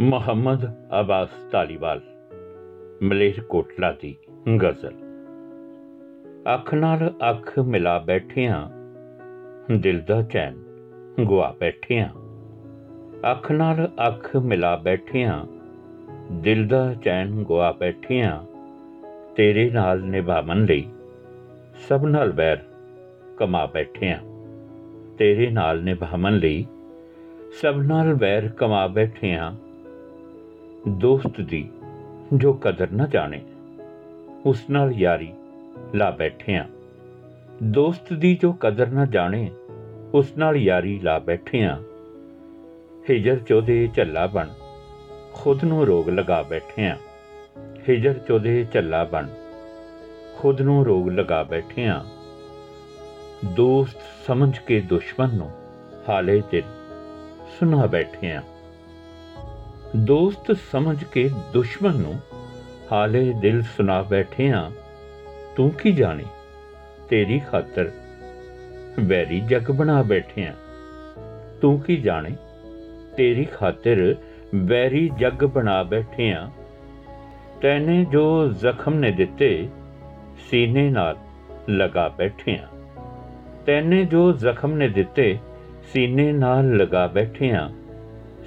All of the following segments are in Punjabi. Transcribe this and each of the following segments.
ਮੁਹੰਮਦ ਅਬਾਸ ਧਾਲੀਵਾਲ ਮਲੇਰਕੋਟਲਾ ਦੀ ਗਜ਼ਲ। ਅੱਖ ਨਾਲ ਅੱਖ ਮਿਲਾ ਬੈਠਿਆਂ, ਦਿਲ ਦਾ ਚੈਨ ਗੁਆ ਬੈਠਿਆਂ। ਅੱਖ ਨਾਲ ਅੱਖ ਮਿਲਾ ਬੈਠਿਆਂ, ਦਿਲ ਦਾ ਚੈਨ ਗੁਆ ਬੈਠਿਆਂ, ਤੇਰੇ ਨਾਲ ਨਿਭਾਵਨ ਲਈ ਸਭ ਨਾਲ ਵੈਰ ਕਮਾ ਬੈਠਿਆਂ। ਤੇਰੇ ਨਾਲ ਨਿਭਾਵਨ ਲਈ ਸਭ ਨਾਲ ਵੈਰ ਕਮਾ ਬੈਠਿਆਂ ਦੋਸਤ ਦੀ ਜੋ ਕਦਰ ਨਾ ਜਾਣੇ, ਉਸ ਨਾਲ ਯਾਰੀ ਲਾ ਬੈਠਿਆਂ ਦੋਸਤ ਦੀ ਜੋ ਕਦਰ ਨਾ ਜਾਣੇ, ਉਸ ਨਾਲ ਯਾਰੀ ਲਾ ਬੈਠਿਆਂ ਹਿਜਰ ਚੋਦੇ ਝੱਲਾ ਬਣ, ਖੁਦ ਨੂੰ ਰੋਗ ਲਗਾ ਬੈਠਿਆਂ ਹਿਜਰ ਚੋਦੇ ਝੱਲਾ ਬਣ, ਖੁਦ ਨੂੰ ਰੋਗ ਲਗਾ ਬੈਠਿਆਂ ਦੋਸਤ ਸਮਝ ਕੇ ਦੁਸ਼ਮਣ ਨੂੰ ਹਾਲੇ ਦਿਲ ਸੁਣਾ ਬੈਠਿਆਂ ਦੋਸਤ ਸਮਝ ਕੇ ਦੁਸ਼ਮਣ ਨੂੰ ਹਾਲੇ ਦਿਲ ਸੁਣਾ ਬੈਠਿਆਂ ਤੂੰ ਕੀ ਜਾਣੇ? ਤੇਰੀ ਖਾਤਰ ਵੈਰੀ ਜਗ ਬਣਾ ਬੈਠਿਆਂ ਤੂੰ ਕੀ ਜਾਣੇ? ਤੇਰੀ ਖਾਤਰ ਵੈਰੀ ਜਗ ਬਣਾ ਬੈਠਿਆਂ ਤੈਨੇ ਜੋ ਜ਼ਖਮ ਨੇ ਦਿੱਤੇ, ਸੀਨੇ ਨਾਲ ਲਗਾ ਬੈਠਿਆਂ ਤੈਨੇ ਜੋ ਜ਼ਖਮ ਨੇ ਦਿੱਤੇ, ਸੀਨੇ ਨਾਲ ਲਗਾ ਬੈਠਿਆਂ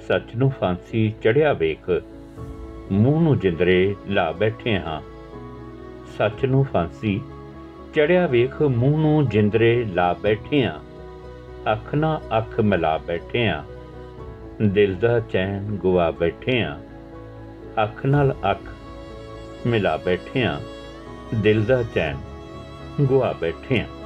ਸੱਚ ਨੂੰ ਫਾਂਸੀ ਚੜਿਆ ਵੇਖ। ਮੂੰਹ ਨੂੰ ਜਿੰਦਰੇ ਲਾ ਬੈਠੇ ਹਾਂ। ਸੱਚ ਨੂੰ ਫਾਂਸੀ ਚੜਿਆ ਵੇਖ, ਮੂੰਹ ਨੂੰ ਜਿੰਦਰੇ ਲਾ ਬੈਠੇ ਹਾਂ। ਅੱਖ ਨਾਲ ਅੱਖ ਮਿਲਾ ਬੈਠੇ ਹਾਂ। ਦਿਲ ਦਾ ਚੈਨ ਗੁਆ ਬੈਠੇ ਹਾਂ। ਅੱਖ ਨਾਲ ਅੱਖ ਮਿਲਾ ਬੈਠੇ ਹਾਂ। ਦਿਲ ਦਾ ਚੈਨ ਗੁਆ ਬੈਠੇ ਹਾਂ।